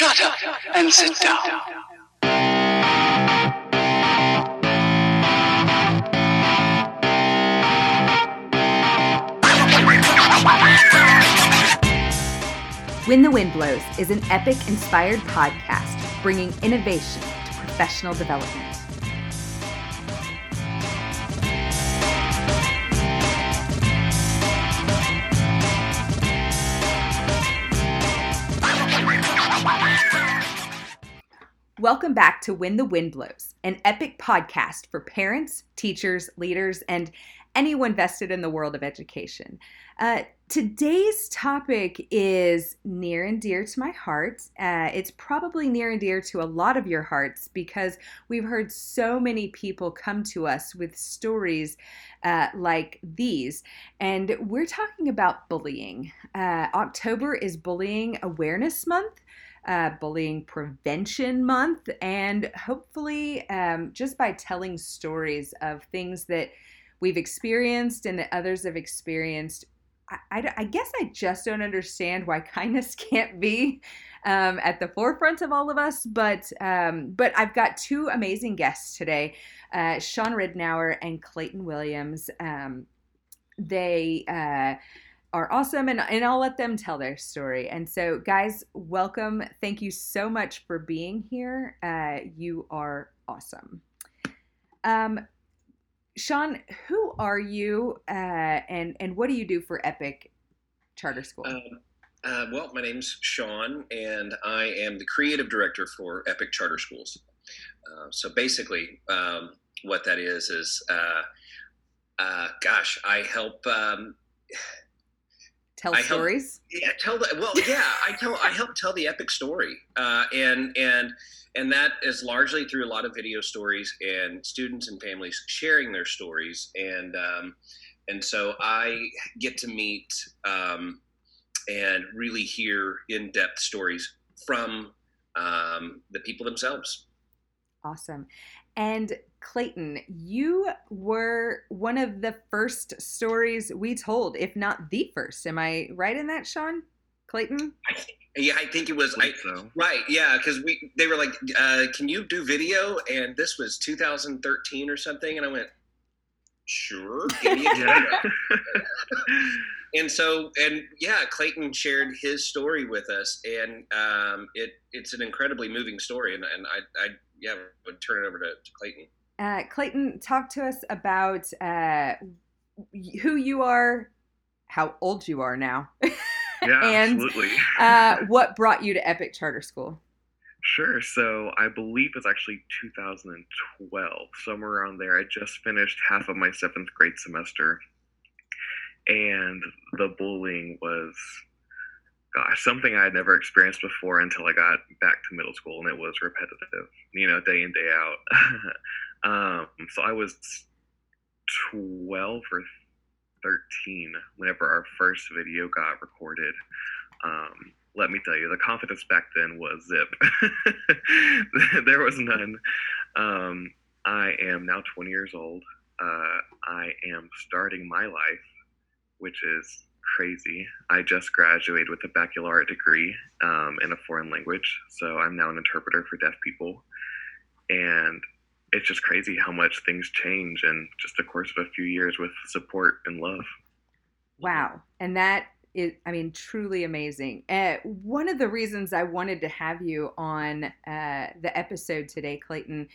Shut up and sit down. When the Wind Blows is an epic inspired podcast bringing innovation to professional development. Welcome back to When the Wind Blows, an epic podcast for parents, teachers, leaders, and anyone vested in the world of education. Uh, today's topic is near and dear to my heart. Uh, it's probably near and dear to a lot of your hearts because we've heard so many people come to us with stories uh, like these. And we're talking about bullying. Uh, October is Bullying Awareness Month. Uh, bullying prevention month, and hopefully, um, just by telling stories of things that we've experienced and that others have experienced, I, I, I guess I just don't understand why kindness can't be um, at the forefront of all of us. But um, but I've got two amazing guests today, uh, Sean Ridnour and Clayton Williams. Um, they uh, are awesome and, and I'll let them tell their story. And so, guys, welcome. Thank you so much for being here. Uh, you are awesome. Um, Sean, who are you uh, and, and what do you do for Epic Charter School? Um, uh, well, my name's Sean, and I am the creative director for Epic Charter Schools. Uh, so basically, um, what that is is, uh, uh gosh, I help. Tell I stories. Help, yeah, tell the well. Yeah, I tell. I help tell the epic story, uh, and and and that is largely through a lot of video stories and students and families sharing their stories, and um, and so I get to meet um, and really hear in depth stories from um, the people themselves. Awesome. And Clayton, you were one of the first stories we told, if not the first. Am I right in that, Sean? Clayton? I think, yeah, I think it was. I, so. Right, yeah, because we they were like, uh, "Can you do video?" And this was 2013 or something, and I went, "Sure, give me a camera." and so, and yeah, Clayton shared his story with us, and um, it it's an incredibly moving story, and, and I, I yeah would turn it over to, to Clayton. Uh, Clayton, talk to us about uh, who you are, how old you are now, Yeah, and absolutely. uh, what brought you to Epic Charter School. Sure. So I believe it's actually 2012, somewhere around there. I just finished half of my seventh grade semester, and the bullying was, gosh, something I had never experienced before until I got back to middle school, and it was repetitive, you know, day in day out. um, so I was 12 or 13 whenever our first video got recorded. Um, let me tell you, the confidence back then was zip. there was none. Um, I am now 20 years old. Uh, I am starting my life, which is crazy. I just graduated with a baccalaureate degree um, in a foreign language, so I'm now an interpreter for deaf people. And it's just crazy how much things change in just the course of a few years with support and love. Wow. And that is, I mean, truly amazing. Uh, one of the reasons I wanted to have you on uh, the episode today, Clayton,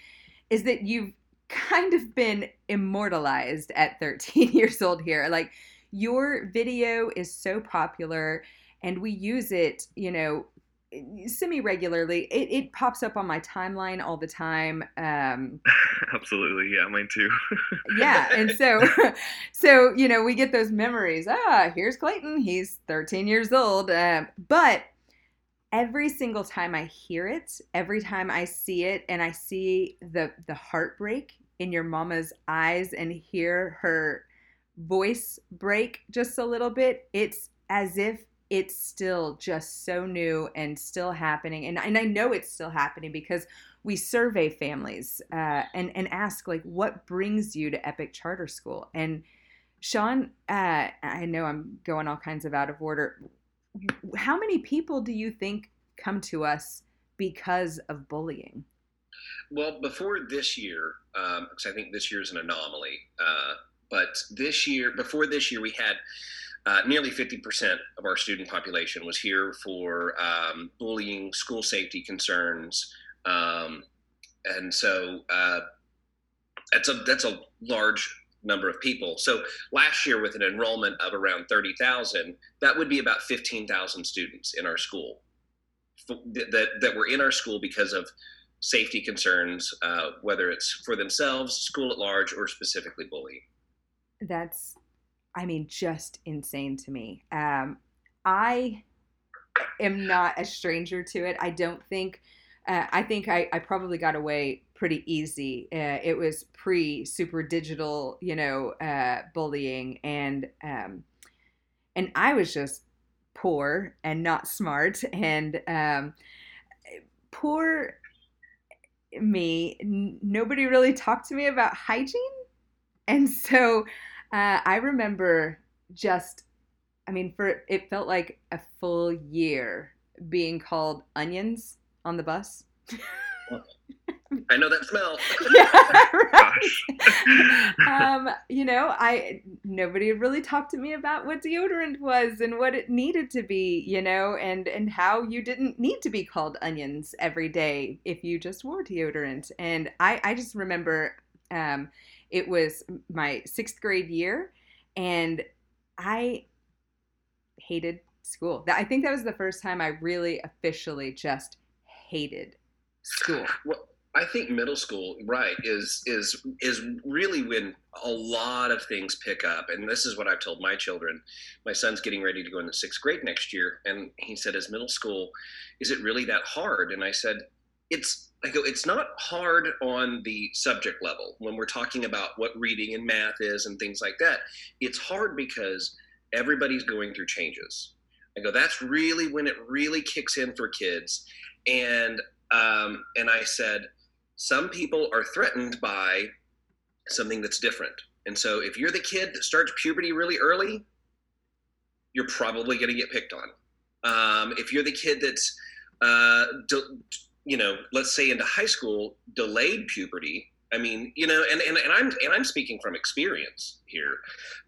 is that you've kind of been immortalized at 13 years old here. Like, your video is so popular, and we use it, you know, semi regularly. It, it pops up on my timeline all the time. Um, Absolutely, yeah, mine too. yeah and so so you know we get those memories ah here's clayton he's 13 years old um, but every single time i hear it every time i see it and i see the the heartbreak in your mama's eyes and hear her voice break just a little bit it's as if it's still just so new and still happening and, and i know it's still happening because we survey families uh, and and ask like what brings you to Epic Charter School. And Sean, uh, I know I'm going all kinds of out of order. How many people do you think come to us because of bullying? Well, before this year, because um, I think this year is an anomaly, uh, but this year, before this year, we had uh, nearly 50% of our student population was here for um, bullying, school safety concerns, um, and so uh, that's a that's a large number of people. So last year, with an enrollment of around 30,000, that would be about 15,000 students in our school that that were in our school because of safety concerns, uh, whether it's for themselves, school at large, or specifically bullying. That's, I mean, just insane to me. Um, I am not a stranger to it. I don't think. Uh, I think I, I probably got away pretty easy. Uh, it was pre super digital, you know, uh, bullying, and um, and I was just poor and not smart, and um, poor me. N- nobody really talked to me about hygiene, and so uh, I remember just. I mean, for it felt like a full year being called onions on the bus. I know that smell. yeah, right. um, you know, I nobody really talked to me about what deodorant was and what it needed to be, you know, and and how you didn't need to be called onions every day if you just wore deodorant. And I I just remember um, it was my sixth grade year, and I hated school. I think that was the first time I really officially just hated school. Well, I think middle school, right, is is is really when a lot of things pick up, and this is what I've told my children. My son's getting ready to go into sixth grade next year, and he said, "Is middle school, is it really that hard?" And I said, "It's." I go, it's not hard on the subject level when we're talking about what reading and math is and things like that. It's hard because everybody's going through changes. I go, that's really when it really kicks in for kids. And um, and I said, some people are threatened by something that's different. And so if you're the kid that starts puberty really early, you're probably going to get picked on. Um, if you're the kid that's, uh, de- you know, let's say into high school, delayed puberty, I mean, you know, and, and, and I'm and I'm speaking from experience here,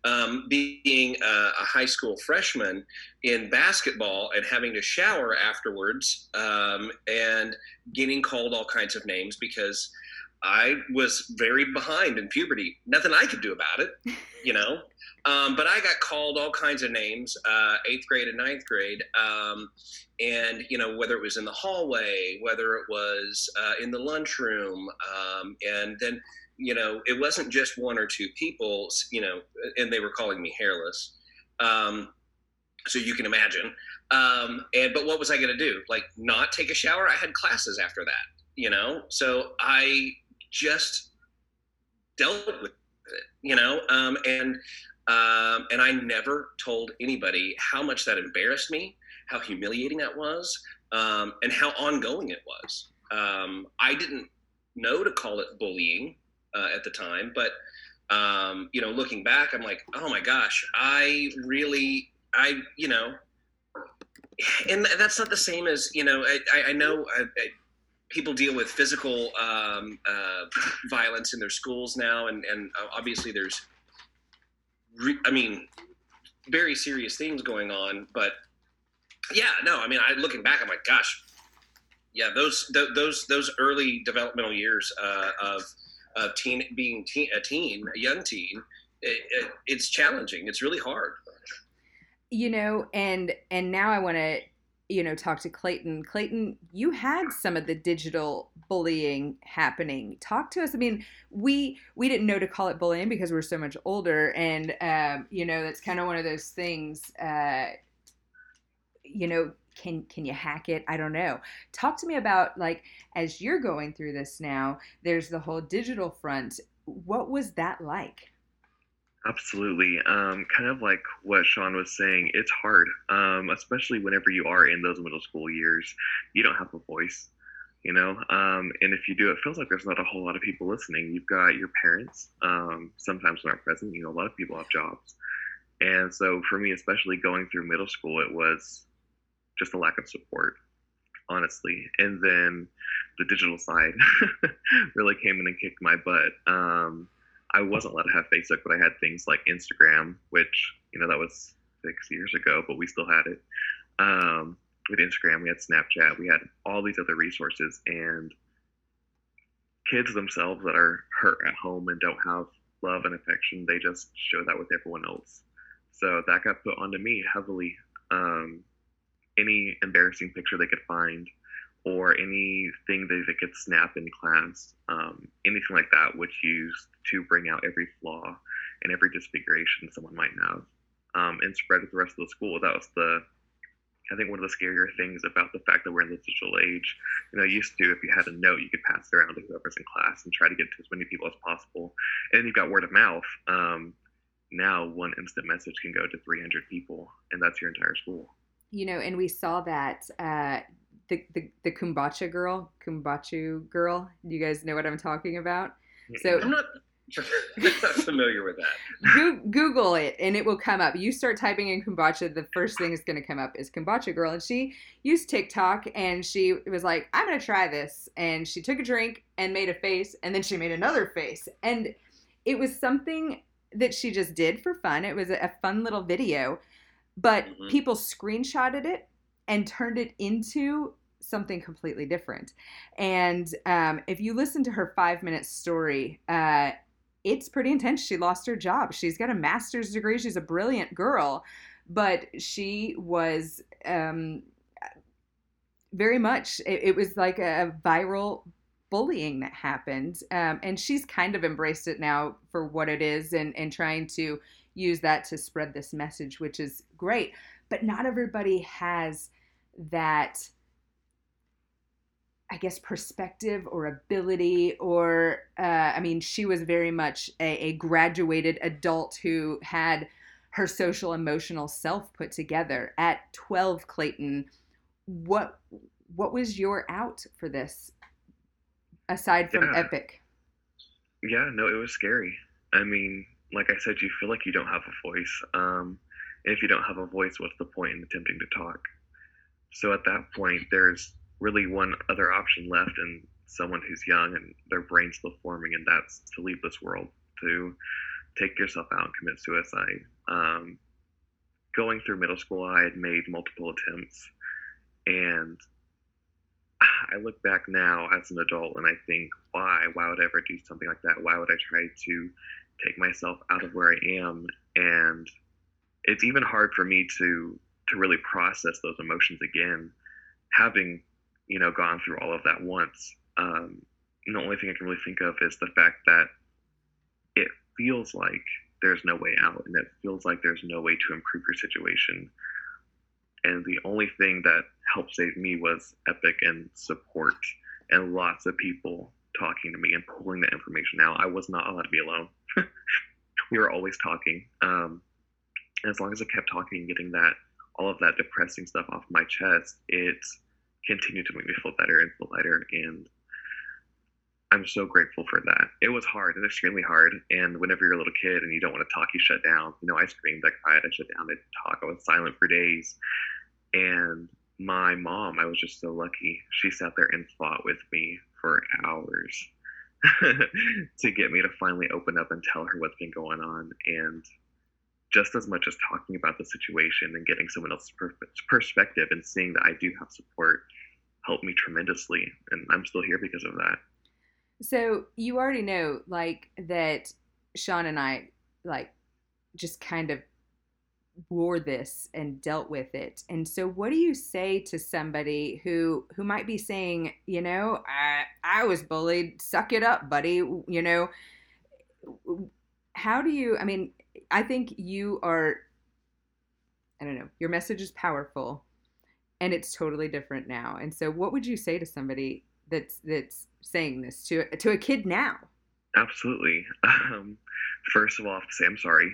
um, being a, a, high school freshman in basketball and having to shower afterwards, um, and getting called all kinds of names because I was very behind in puberty. Nothing I could do about it, you know. Um, but I got called all kinds of names, uh, eighth grade and ninth grade, um, and you know whether it was in the hallway, whether it was uh, in the lunchroom, um, and then you know it wasn't just one or two people, you know, and they were calling me hairless. Um, so you can imagine. Um, and but what was I going to do? Like not take a shower? I had classes after that, you know. So I just dealt with it, you know, um, and um, and I never told anybody how much that embarrassed me, how humiliating that was, um, and how ongoing it was. Um, I didn't know to call it bullying uh, at the time, but um, you know, looking back, I'm like, oh my gosh, I really, I, you know, and that's not the same as you know. I, I know I, I, people deal with physical um, uh, violence in their schools now, and and uh, obviously there's, re- I mean, very serious things going on. But yeah, no, I mean, I looking back, I'm like, gosh, yeah, those th- those those early developmental years uh, of of teen being teen, a teen, a young teen, it, it, it's challenging. It's really hard. You know, and and now I want to you know talk to clayton. Clayton you had some of the digital bullying happening. Talk to us. I mean we we didn't know to call it bullying because we're so much older and um, you know that's kind of one of those things uh, you know can can you hack it? I don't know. Talk to me about like as you're going through this now there's the whole digital front. What was that like Absolutely. Um, kind of like what Sean was saying, it's hard, um, especially whenever you are in those middle school years. You don't have a voice, you know? Um, and if you do, it feels like there's not a whole lot of people listening. You've got your parents, um, sometimes not present. You know, a lot of people have jobs. And so for me, especially going through middle school, it was just a lack of support. honestly. And then the digital side really came in and kicked my butt. I wasn't allowed to have Facebook, but I had things like Instagram, which you know that was six years ago, but we still had it. Um, with Instagram, we had Snapchat, we had all these other resources, and kids themselves that are hurt at home and don't have love and affection, they just show that with everyone else. So that got put onto me heavily. Um, any embarrassing picture they could find, or anything that they could snap in class, um, anything like that which used to bring out every flaw and every disfiguration someone might have, um, and spread to the rest of the school. That was the I think one of the scarier things about the fact that we're in the digital age, you know, used to if you had a note, you could pass it around to whoever's in class and try to get to as many people as possible. And you've got word of mouth. Um, now one instant message can go to 300 people, and that's your entire school. You know, and we saw that uh, the, the the Kumbacha girl, Kumbachu girl. You guys know what I'm talking about. So I'm not not familiar with that. Google it and it will come up. You start typing in kombucha, the first thing that's going to come up is kombucha girl. And she used TikTok and she was like, I'm going to try this. And she took a drink and made a face and then she made another face. And it was something that she just did for fun. It was a fun little video, but mm-hmm. people screenshotted it and turned it into something completely different. And um, if you listen to her five minute story, uh, it's pretty intense. She lost her job. She's got a master's degree. She's a brilliant girl, but she was um, very much, it, it, was like a viral bullying that happened. Um, and she's kind of embraced it now for what it is and, and trying to use that to spread this message, which is great. But not everybody has that I guess, perspective or ability, or uh, I mean, she was very much a, a, graduated adult who had her social emotional self put together. At 12, Clayton, what what was your out for this aside from yeah. Epic? Yeah, no, it was scary. I mean, like I said, you feel like you don't have a voice. Um, if you don't have a voice, what's the point in attempting to talk? So at that point, there's really one other option left and someone who's young and their brain's still forming, and that's to leave this world, to take yourself out and commit suicide. Um, going through middle school, I had made multiple attempts, and I look back now as an adult and I think, why? Why would I ever do something like that? Why would I try to take myself out of where I am? And it's even hard for me to to really process those emotions again, having you know, gone through all of that once. Um, the only thing I can really think of is the fact that it feels like there's no way out and it feels like there's no way to improve your situation. And the only thing that helped save me was Epic and support and lots of people talking to me and pulling the information out. I was not allowed to be alone. we were always talking. Um, as long as I kept talking and getting that all of that depressing stuff off my chest, it's continue to make me feel better and feel lighter. And I'm so grateful for that. It was hard. It's extremely hard. And whenever you're a little kid and you don't want to talk, you shut down. You know, I screamed, I cried, I shut down, I didn't talk. I was silent for days. And my mom, I was just so lucky. She sat there and fought with me for hours to get me to finally open up and tell her what's been going on. And just as much as talking about the situation and getting someone else's perspective and seeing that I do have support helped me tremendously. And I'm still here because of that. So you already know, like, that Sean and I, like, just kind of wore this and dealt with it. And so what do you say to somebody who who might be saying, you know, I I was bullied, suck it up, buddy, you know, how do you I mean, I think you are I don't know, your message is powerful and it's totally different now. And so what would you say to somebody that's that's saying this to to a kid now? Absolutely. Um, first of all, I have to say I'm sorry.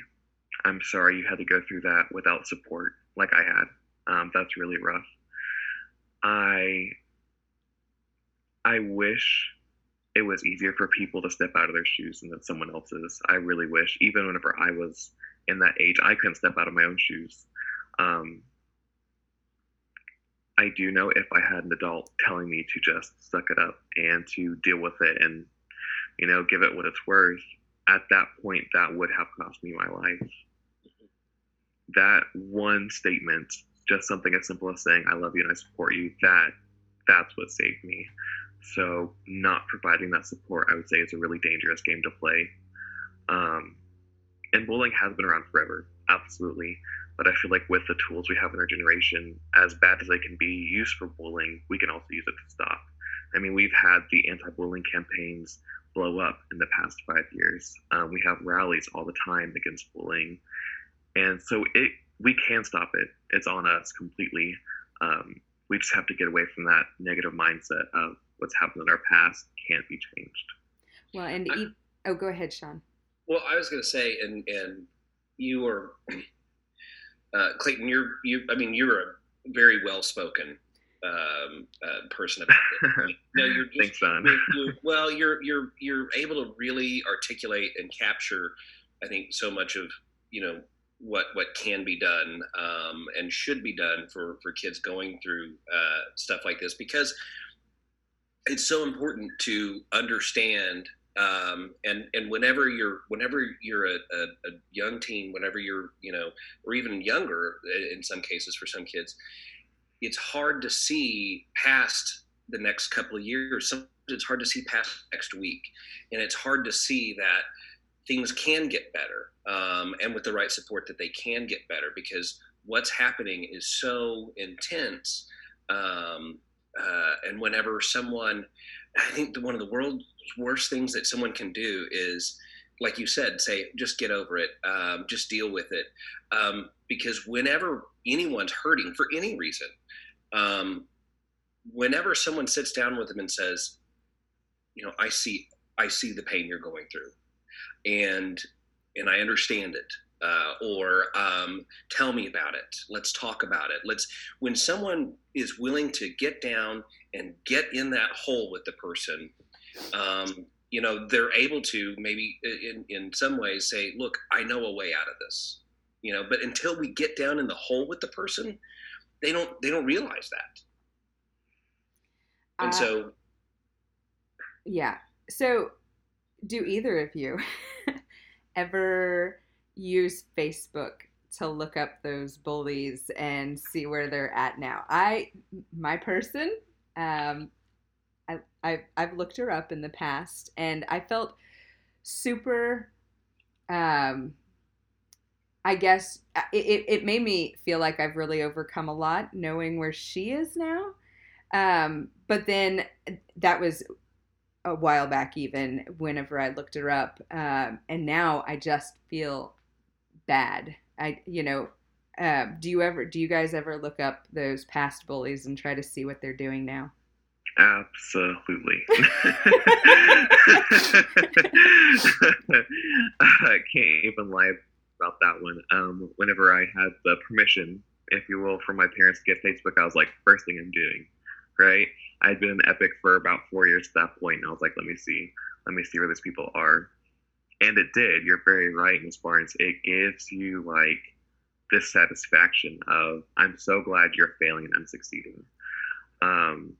I'm sorry you had to go through that without support like I had. Um, that's really rough. I I wish it was easier for people to step out of their shoes than that someone else's. I really wish, even whenever I was in that age, I couldn't step out of my own shoes. Um, I do know if I had an adult telling me to just suck it up and to deal with it and, you know, give it what it's worth, at that point, that would have cost me my life. That one statement, just something as simple as saying, I love you and I support you, that that's what saved me. So, not providing that support, I would say, is a really dangerous game to play. Um, and bullying has been around forever, absolutely. But I feel like with the tools we have in our generation, as bad as they can be used for bullying, we can also use it to stop. I mean, we've had the anti bullying campaigns blow up in the past five years. Um, we have rallies all the time against bullying. And so it we can stop it. It's on us completely. Um, we just have to get away from that negative mindset of what's happened in our past can't be changed. Well, and I, oh, go ahead, Sean. Well, I was going to say, and and you are uh, Clayton. You're you. I mean, you're a very well spoken um, uh, person about it. no, you're just, Thanks, Sean. you're, you're, well, you're you're you're able to really articulate and capture. I think so much of you know what what can be done um, and should be done for for kids going through uh, stuff like this because it's so important to understand um, and and whenever you're whenever you're a, a, a, young teen whenever you're you know or even younger in some cases for some kids it's hard to see past the next couple of years. Sometimes it's hard to see past next week. And it's hard to see that things can get better um, and with the right support that they can get better because what's happening is so intense. Um, uh, and whenever someone i think the, one of the world's worst things that someone can do is like you said say just get over it um, just deal with it um, because whenever anyone's hurting for any reason um, whenever someone sits down with them and says you know i see i see the pain you're going through and and I understand it. Uh, or um, tell me about it. Let's talk about it. Let's. When someone is willing to get down and get in that hole with the person, um, you know, they're able to maybe in in some ways say, "Look, I know a way out of this." You know, but until we get down in the hole with the person, they don't they don't realize that. And uh, so, yeah. So, do either of you ever use Facebook to look up those bullies and see where they're at now? I, my person, um, I, I, I've looked her up in the past and I felt super, um, I guess uh, it, it made me feel like I've really overcome a lot knowing where she is now. Um, but then that was a while back even whenever I looked her up. Um, and now I just feel bad. I, you know, uh, do you ever, do you guys ever look up those past bullies and try to see what they're doing now? Absolutely. I can't even lie about that one. Um, whenever I had the permission, if you will, from my parents to get Facebook, I was like, first thing I'm doing, right? I'd been in Epic for about four years at that point, and I was like, let me see, let me see where these people are. And it did. You're very right, Ms. Barnes. It gives you like this satisfaction of I'm so glad you're failing and I'm succeeding. Um,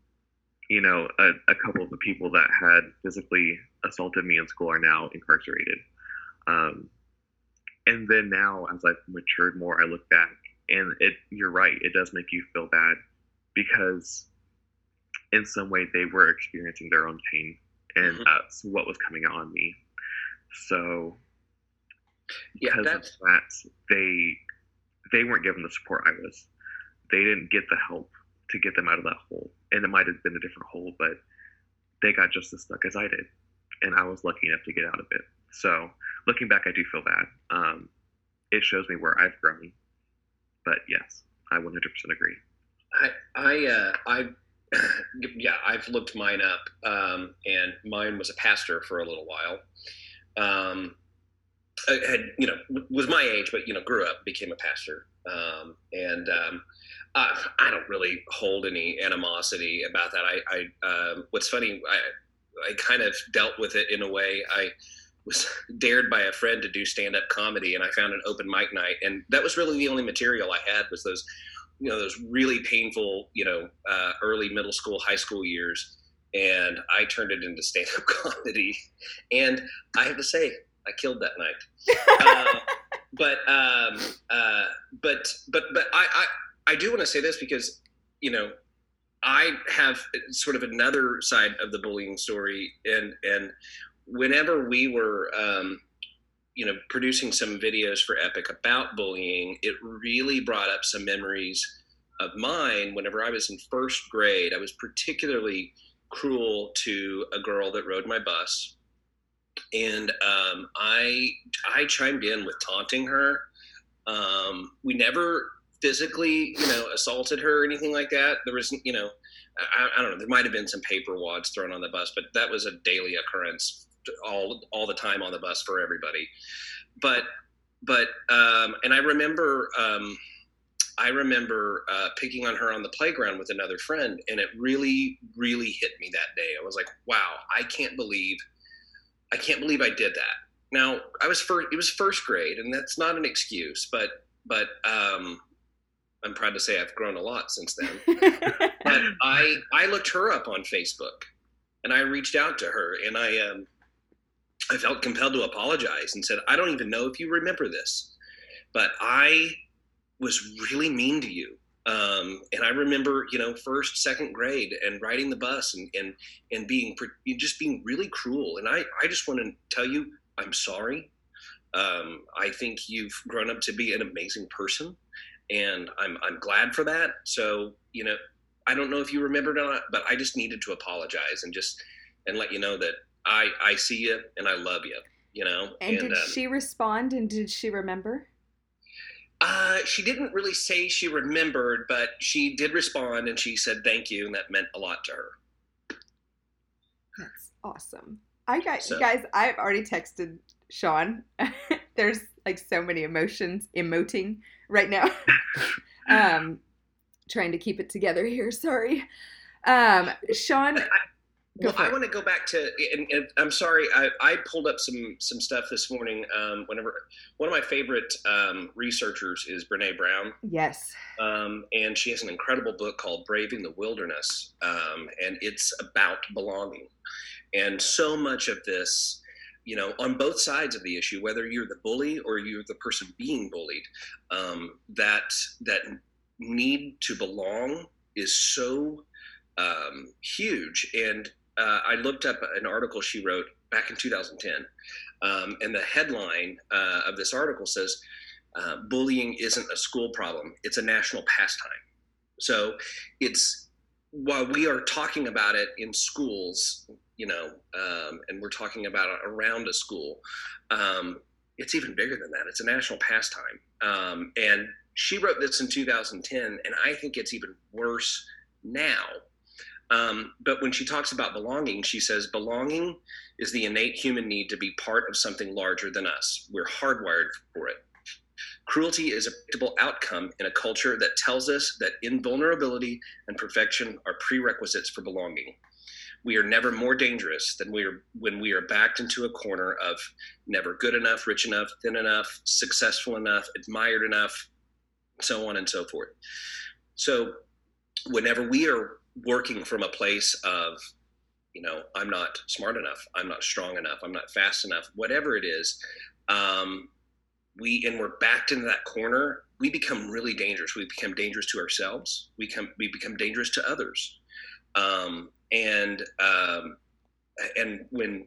you know, a, a, couple of the people that had physically assaulted me in school are now incarcerated. Um, and then now, as I've matured more, I look back and it. You're right. It does make you feel bad because in some way they were experiencing their own pain and mm-hmm. that's what was coming out on me so because yeah, of that they they weren't given the support i was they didn't get the help to get them out of that hole. And it might have been a different hole but they got just as stuck as i did. And i was lucky enough to get out of it. So looking back i do feel bad. Um, it shows me where i've grown. But yes i 100% agree. I i uh, i yeah, I've looked mine up, um, and mine was a pastor for a little while. Um, I had you know was my age, but you know grew up, became a pastor, um, and um, I, don't really hold any animosity about that. I, I um, what's funny, I, I kind of dealt with it in a way. I was dared by a friend to do stand up comedy, and I found an open mic night, and that was really the only material I had was those you know those really painful you know uh, early middle school high school years and i turned it into stand-up comedy and i have to say i killed that night uh, but um, uh, but but but I, I i do want to say this because you know i have sort of another side of the bullying story and and whenever we were um, you know producing some videos for epic about bullying it really brought up some memories of mine whenever i was in first grade. I was particularly cruel to a girl that rode my bus and um, i i chimed in with taunting her. Um, we never physically you know assaulted her or anything like that there was you know I, I don't know there might have been some paper wads thrown on the bus but that was a daily occurrence all all the time on the bus for everybody. But but um, and I remember um, I remember uh, picking on her on the playground with another friend, and it really really hit me that day. I was like, wow, I can't believe I can't believe I did that. Now I was first it was first grade, and that's not an excuse, but but um, I'm proud to say I've grown a lot since then. but I I looked her up on Facebook, and I reached out to her, and I um I felt compelled to apologize and said, I don't even know if you remember this, but I was really mean to you. Um, and I remember, you know, first, second grade and riding the bus and, and, and being just being really cruel. And I, I just want to tell you, I'm sorry. Um, I think you've grown up to be an amazing person and I'm, I'm glad for that. So, you know, I don't know if you remembered or not, but I just needed to apologize and just, and let you know that I I see you and I love you. You know. And, and did um, she respond? And did she remember? Uh, she didn't really say she remembered, but she did respond and she said thank you, and that meant a lot to her. That's awesome. I got so. guys. I've already texted Sean. There's like so many emotions emoting right now. um, trying to keep it together here. Sorry. Um, Sean. I, well, I want to go back to, and, and I'm sorry, I, I, pulled up some some stuff this morning. Um, whenever one of my favorite um, researchers is Brene Brown. Yes. Um, and she has an incredible book called Braving the Wilderness, um, and it's about belonging. And so much of this, you know, on both sides of the issue, whether you're the bully or you're the person being bullied, um, that that need to belong is so um, huge and uh, I looked up an article she wrote back in 2010, um, and the headline uh, of this article says, uh, "Bullying isn't a school problem; it's a national pastime." So, it's while we are talking about it in schools, you know, um, and we're talking about around a school, um, it's even bigger than that. It's a national pastime, um, and she wrote this in 2010, and I think it's even worse now um, but when she talks about belonging, she says belonging is the innate human need to be part of something larger than us. We're hardwired for it. Cruelty is a predictable outcome in a culture that tells us that invulnerability and perfection are prerequisites for belonging. We are never more dangerous than we are when we are backed into a corner of never good enough, rich enough, thin enough, successful enough, admired enough, so on and so forth. So, whenever we are working from a place of you know i'm not smart enough i'm not strong enough i'm not fast enough whatever it is um, we and we're backed into that corner we become really dangerous. We become dangerous to ourselves. We come we become dangerous to others. Um, and um, and when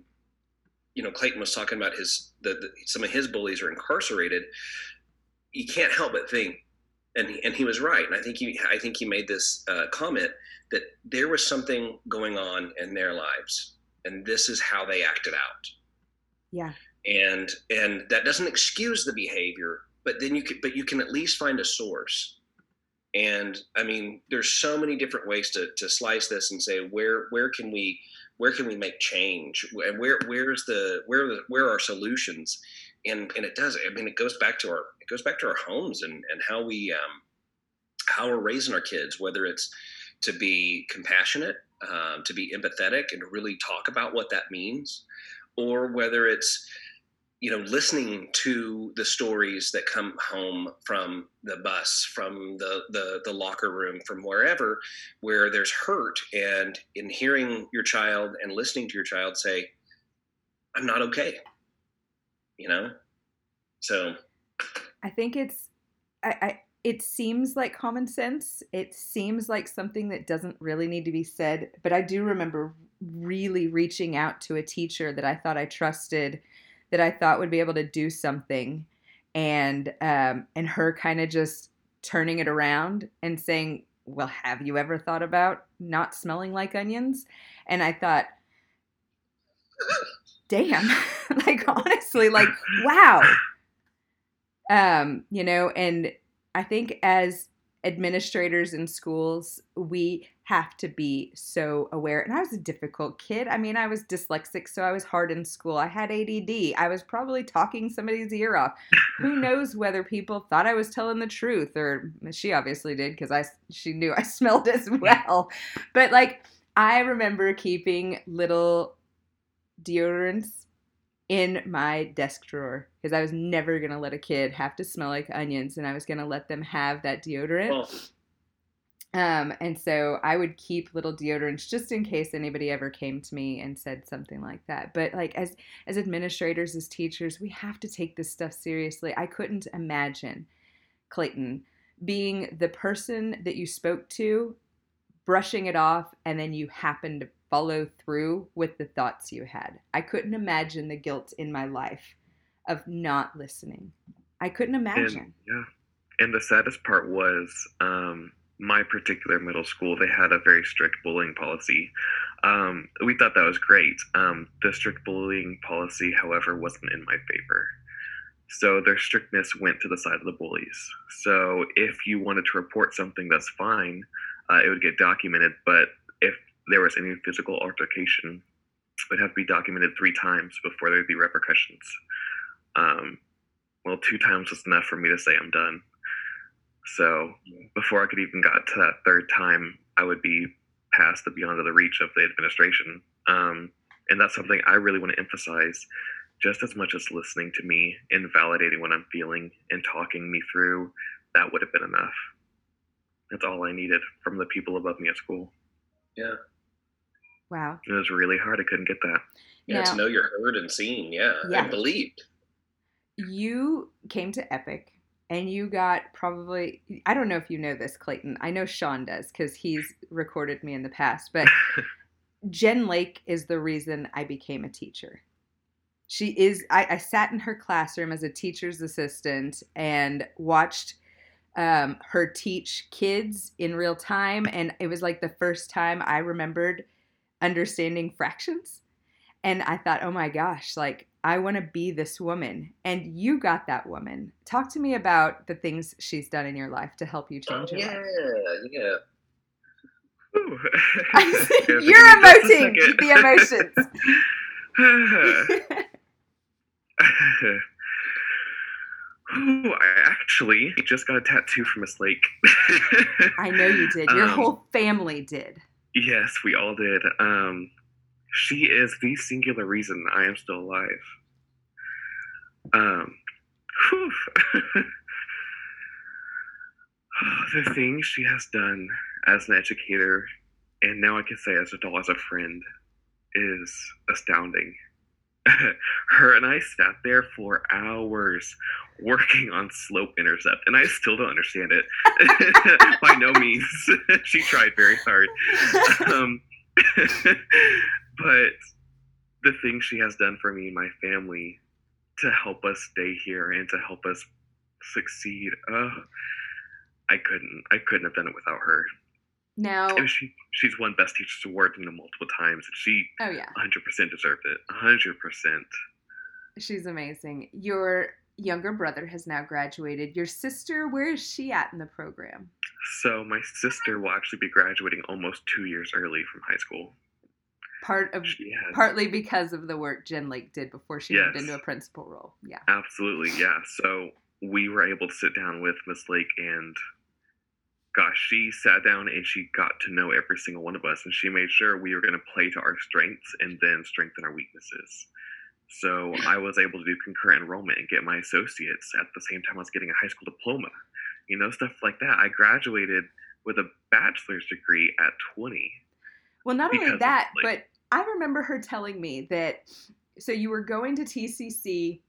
you know clayton was talking about his the, the, some of his bullies are incarcerated you can't help but think and and he was right. And i think he i think he made this uh, comment that there was something going on in their lives and this is how they acted out. Yeah. And and that doesn't excuse the behavior but then you can but you can at least find a source and i mean there's so many different ways to to slice this and say where where can we where can we make change? And where where's the where the, where are solutions? And and it does i mean it goes back to our it goes back to our homes and and how we um how we're raising our kids whether it's to be compassionate, um, to be empathetic, and to really talk about what that means, or whether it's you know listening to the stories that come home from the bus from the, the the locker room from wherever where there's hurt and in hearing your child and listening to your child say i'm not okay you know so I think it's I, I it seems like common sense. It seems like something that doesn't really need to be said, but I do remember really reaching out to a teacher that I thought I trusted, that I thought would be able to do something, and um, and her kind of just turning it around and saying, "Well, have you ever thought about not smelling like onions?" And I thought, "Damn!" like honestly, like wow. Um, you know, and I think as administrators in schools, we have to be so aware. And I was a difficult kid. I mean, I was dyslexic, so I was hard in school. I had ADD. I was probably talking somebody's ear off. Who knows whether people thought I was telling the truth or she obviously did because I she knew I smelled as well. But like I remember keeping little deodorants in my desk drawer because I was never going to let a kid have to smell like onions and I was going to let them have that deodorant. Oh. Um, and so I would keep little deodorants just in case anybody ever came to me and said something like that. But like as as administrators, as teachers, we have to take this stuff seriously. I couldn't imagine Clayton being the person that you spoke to, brushing it off, and then you happen to follow through with the thoughts you had. I couldn't imagine the guilt in my life of not listening. I couldn't imagine. And, yeah. And the saddest part was um, my particular middle school, they had a very strict bullying policy. Um, we thought that was great. Um, the strict bullying policy, however, wasn't in my favor. So their strictness went to the side of the bullies. So if you wanted to report something, that's fine. Uh, it would get documented. But if there was any physical altercation, it would have to be documented three times before there'd be repercussions. Um, well, two times was enough for me to say I'm done. So before I could even got to that third time, I would be past the beyond of the reach of the administration. Um, and that's something I really want to emphasize just as much as listening to me and validating what I'm feeling and talking me through, that would have been enough. That's all I needed from the people above me at school. Yeah. Wow. It was really hard. I couldn't get that. Yeah, now, to know you're heard and seen. Yeah, yeah. And believed. You came to Epic and you got probably, I don't know if you know this, Clayton. I know Sean does because he's recorded me in the past, but Jen Lake is the reason I became a teacher. She is, I, I sat in her classroom as a teacher's assistant and watched um, her teach kids in real time. And it was like the first time I remembered understanding fractions. And I thought, oh my gosh, like I want to be this woman. And you got that woman. Talk to me about the things she's done in your life to help you change your yeah, life. Yeah, yeah. You're emoting. The emotions. Ooh, I actually just got a tattoo from Miss Lake. I know you did. Your um, whole family did. Yes, we all did. Um, she is the singular reason I am still alive. Um, the things she has done as an educator, and now I can say as a doll, as a friend, is astounding. Her and I sat there for hours working on slope intercept, and I still don't understand it. By no means. she tried very hard. Um, but the thing she has done for me and my family to help us stay here and to help us succeed, uh, I couldn't. I couldn't have done it without her. Now and she she's won Best Teacher's Award you know multiple times, she oh yeah, hundred percent deserved it. hundred percent. She's amazing. Your younger brother has now graduated. Your sister, where is she at in the program? So my sister will actually be graduating almost two years early from high school. Part of partly because of the work Jen Lake did before she yes. moved into a principal role. Yeah. Absolutely, yeah. So we were able to sit down with Miss Lake and gosh, she sat down and she got to know every single one of us and she made sure we were going to play to our strengths and then strengthen our weaknesses So I was able to do concurrent enrollment and get my associates at the same time I was getting a high school diploma. You know, stuff like that. I graduated with a bachelor's degree at 20. Well, not only of, that, like- but I remember her telling me that so you were going to TCC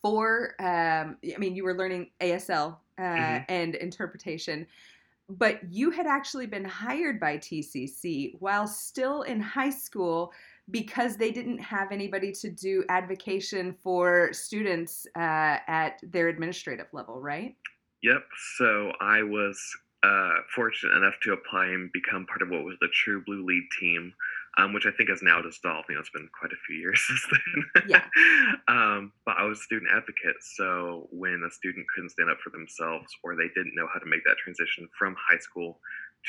for um I mean you were learning ASL uh, Mhm. and interpretation but you had actually been hired by TCC while still in high school because they didn't have anybody to do advocation for students uh, at their administrative level, right? Yep. So I was uh, fortunate enough to apply and become part of what was the True Blue Lead team, um, which I think has now dissolved. You know, it's been quite a few years since then. Yeah. um, but I was a student advocate. So when a student couldn't stand up for themselves or they didn't know how to make that transition from high school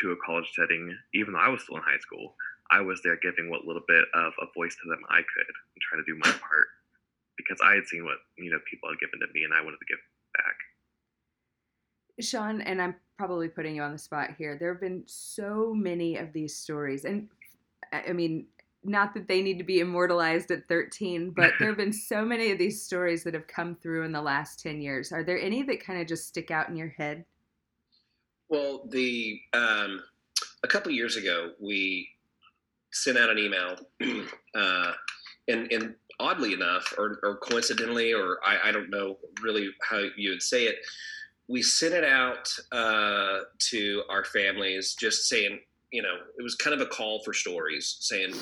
to a college setting, even though I was still in high school, I was there giving what little bit of a voice to them I could and trying to do my part because I had seen what you know people had given to me and I wanted to give back. Sean, and I'm probably putting you on the spot here. There have been so many of these stories, and I mean, not that they need to be immortalized at 13, but there have been so many of these stories that have come through in the last 10 years. Are there any that kind of just stick out in your head? Well, the um, a couple years ago, we sent out an email, uh, and and oddly enough, or, or coincidentally, or I, I don't know really how you would say it, we sent it out uh, to our families, just saying, you know, it was kind of a call for stories, saying,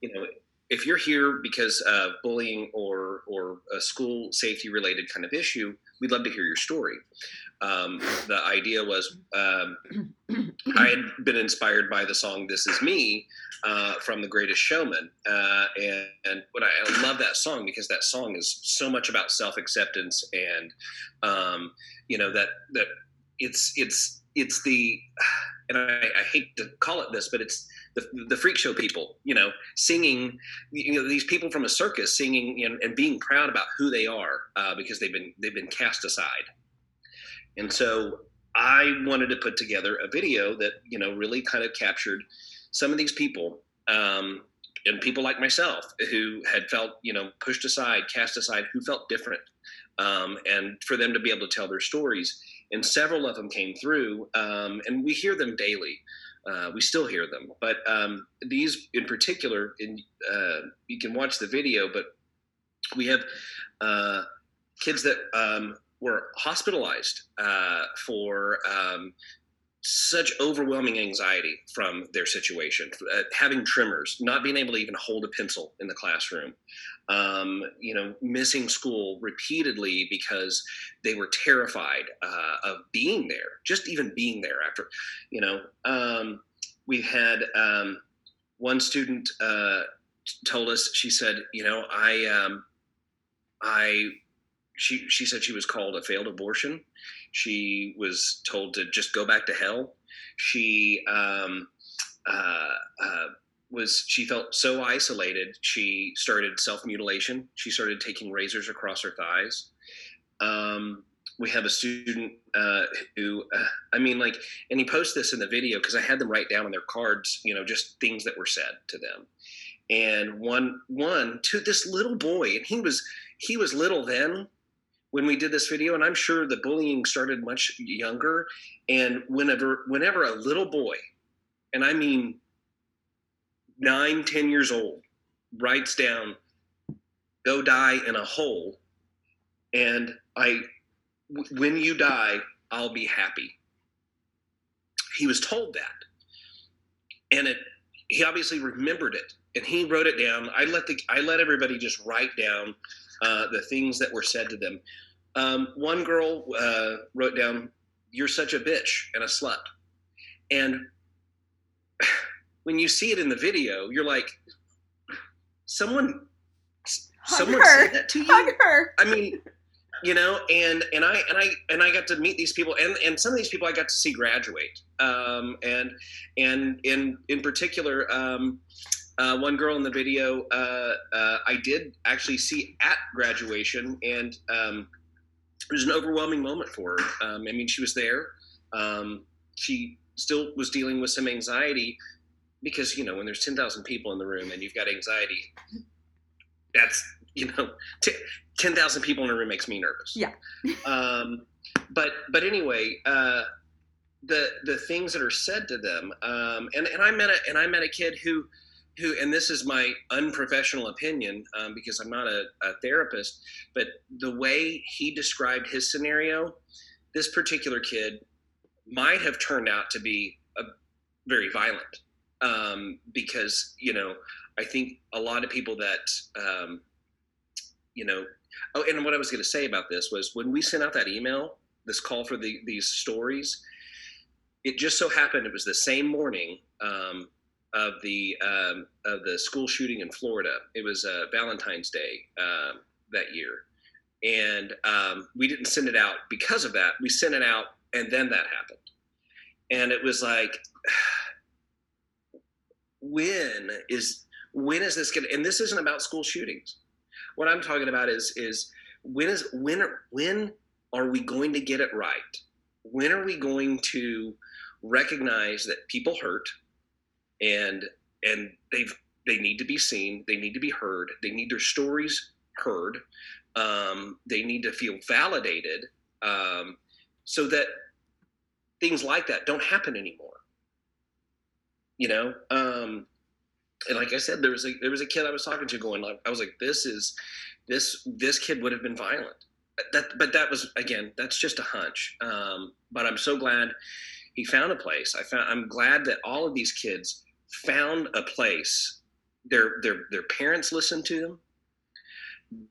you know, if you're here because of bullying or or a school safety related kind of issue, we'd love to hear your story. Um, the idea was um, I had been inspired by the song "This Is Me" uh, from The Greatest Showman, uh, and, and what I, I love that song because that song is so much about self acceptance and um, you know that that it's it's it's the and I, I hate to call it this, but it's the, the freak show people, you know, singing, you know, these people from a circus singing and, and being proud about who they are uh, because they've been they've been cast aside. And so I wanted to put together a video that you know really kind of captured some of these people um, and people like myself who had felt you know pushed aside, cast aside, who felt different, um, and for them to be able to tell their stories. And several of them came through, um, and we hear them daily. Uh, we still hear them, but um, these in particular, in, uh, you can watch the video. But we have uh, kids that um, were hospitalized uh, for um, such overwhelming anxiety from their situation, uh, having tremors, not being able to even hold a pencil in the classroom, um, you know, missing school repeatedly because they were terrified uh, of being there, just even being there after, you know. Um, we had um, one student uh, told us, she said, you know, I, um, I, she, she said she was called a failed abortion. She was told to just go back to hell. She um, uh, uh, was she felt so isolated. She started self mutilation. She started taking razors across her thighs. Um, we have a student uh, who, uh, I mean, like, and he posted this in the video because I had them write down on their cards, you know, just things that were said to them. And one, one to this little boy, and he was he was little then, when we did this video and i'm sure the bullying started much younger and whenever whenever a little boy and i mean nine ten years old writes down go die in a hole and i w- when you die i'll be happy. He was told that. And it he obviously remembered it and he wrote it down. I let the i let everybody just write down uh, the things that were said to them. Um, one girl uh, wrote down, "You're such a bitch and a slut," and when you see it in the video, you're like, "Someone, Hug someone her. said that to you." Hug her. I mean, you know, and and I and I and I got to meet these people, and and some of these people I got to see graduate, um, and and in in particular. Um, uh, one girl in the video uh, uh, I did actually see at graduation, and um, it was an overwhelming moment for her. Um, I mean, she was there. Um, she still was dealing with some anxiety because you know when there's 10,000 people in the room and you've got anxiety, that's you know, t- ten thousand people in a room makes me nervous. Yeah. um, but but anyway, uh, the the things that are said to them, um, and and I met a and I met a kid who who and this is my unprofessional opinion um, because I'm not a, a therapist, but the way he described his scenario, this particular kid might have turned out to be a, very violent um, because you know I think a lot of people that um, you know. Oh, and what I was going to say about this was when we sent out that email, this call for the, these stories, it just so happened it was the same morning um, of the um, of the school shooting in Florida. It was uh, Valentine's Day um, that year, and um, we didn't send it out because of that. We sent it out, and then that happened, and it was like, when is when is this going? to And this isn't about school shootings. What I'm talking about is is when is when when are we going to get it right? When are we going to recognize that people hurt and and they've they need to be seen, they need to be heard, they need their stories heard, um, they need to feel validated, um, so that things like that don't happen anymore. You know, um, and like I said, there was a there was a kid I was talking to going like I was like, this is this this kid would have been violent. That but that was again, that's just a hunch. Um, but I'm so glad he found a place. I found I'm glad that all of these kids found a place. Their their their parents listened to them.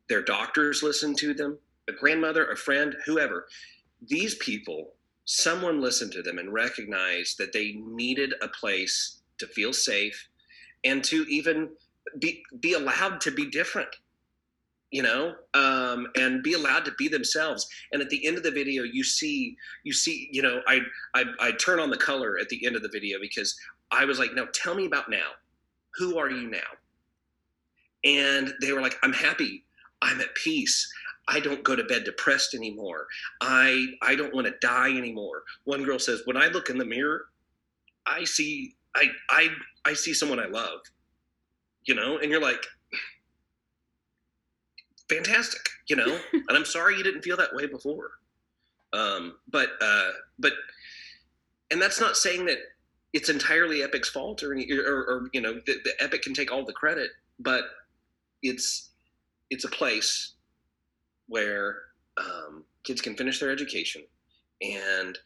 Their doctors listened to them. A grandmother, a friend, whoever. These people, someone listened to them and recognized that they needed a place to feel safe and to even be be allowed to be different you know um, and be allowed to be themselves. And at the end of the video you see you see you know I, I i turn on the color at the end of the video because i was like no tell me about now. Who are you now? And they were like i'm happy. I'm at peace i don't go to bed depressed anymore. I i don't want to die anymore. One girl says when i look in the mirror i see i i I see someone I love, you know, and you're like, fantastic, you know, and I'm sorry you didn't feel that way before. Um, but, uh, but, and that's not saying that it's entirely Epic's fault or, or, or you know, the, the Epic can take all the credit, but it's, it's a place where um, kids can finish their education and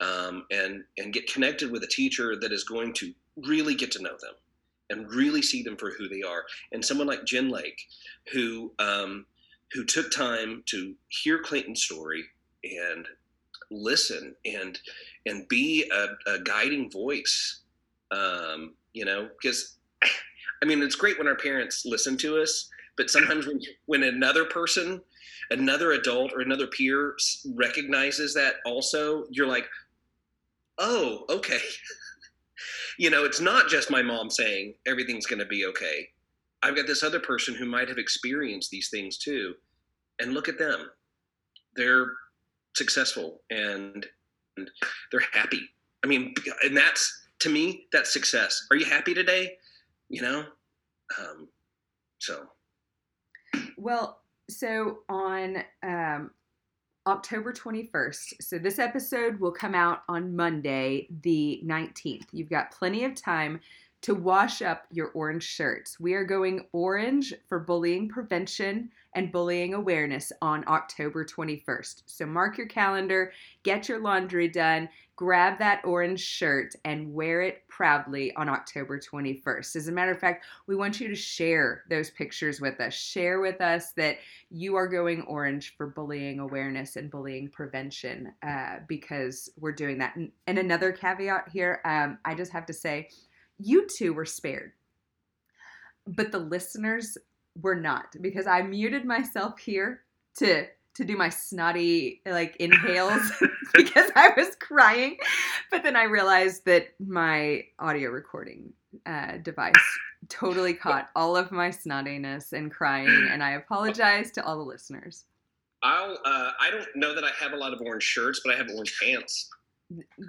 um, and and get connected with a teacher that is going to really get to know them and really see them for who they are. And someone like Jen Lake, who um, who took time to hear Clayton's story and listen and and be a, a guiding voice. Um, you know, because I mean, it's great when our parents listen to us, but sometimes when when another person, another adult or another peer recognizes that also, you're like, oh, okay. you know, it's not just my mom saying everything's going to be okay. I've got this other person who might have experienced these things too. And look at them. They're successful and, and they're happy. I mean, and that's to me, that's success. Are you happy today? You know? Um, so. Well, so on um, October 21st. So this episode will come out on Monday, the 19th. You've got plenty of time to wash up your orange shirts. We are going orange for bullying prevention and bullying awareness on October 21st. So mark your calendar, get your laundry done, grab that orange shirt, and wear it proudly on October 21st. As a matter of fact, we want you to share those pictures with us. Share with us that you are going orange for bullying awareness and bullying prevention uh, because we're doing that. And, another caveat here um, I just have to say, you two were spared. But the listeners were not because I muted myself here to to do my snotty like inhales because I was crying. But then I realized that my audio recording uh, device totally caught all of my snottiness and crying, and I apologize to all the listeners. I'll. Uh, I don't know that I have a lot of orange shirts, but I have orange pants.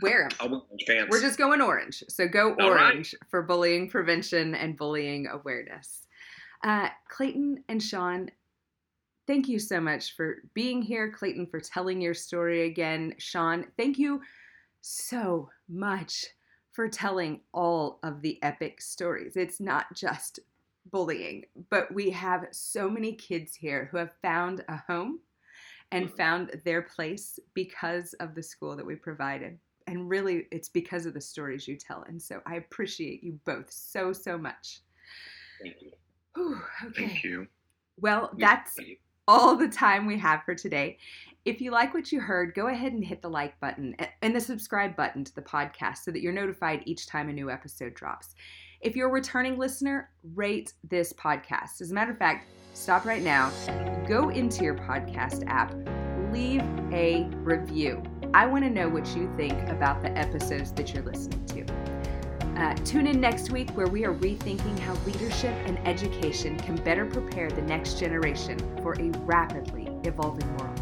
Wear them. I'll orange pants. We're just going orange. So go All right. orange for bullying prevention and bullying awareness. Uh, Clayton and Sean, thank you so much for being here. Clayton, for telling your story again. Sean, thank you so much for telling all of the epic stories. It's not just bullying, but we have so many kids here who have found a home and mm-hmm. found their place because of the school that we provided. And really, it's because of the stories you tell. And so I appreciate you both so, so much. Thank you. Whew, okay. Thank you. Well, that's all the time we have for today. If you like what you heard, go ahead and hit the like button and the subscribe button to the podcast so that you're notified each time a new episode drops. If you're a returning listener, rate this podcast. As a matter of fact, stop right now, go into your podcast app, leave a review. I want to know what you think about the episodes that you're listening to. Uh, tune in next week where we are rethinking how leadership and education can better prepare the next generation for a rapidly evolving world.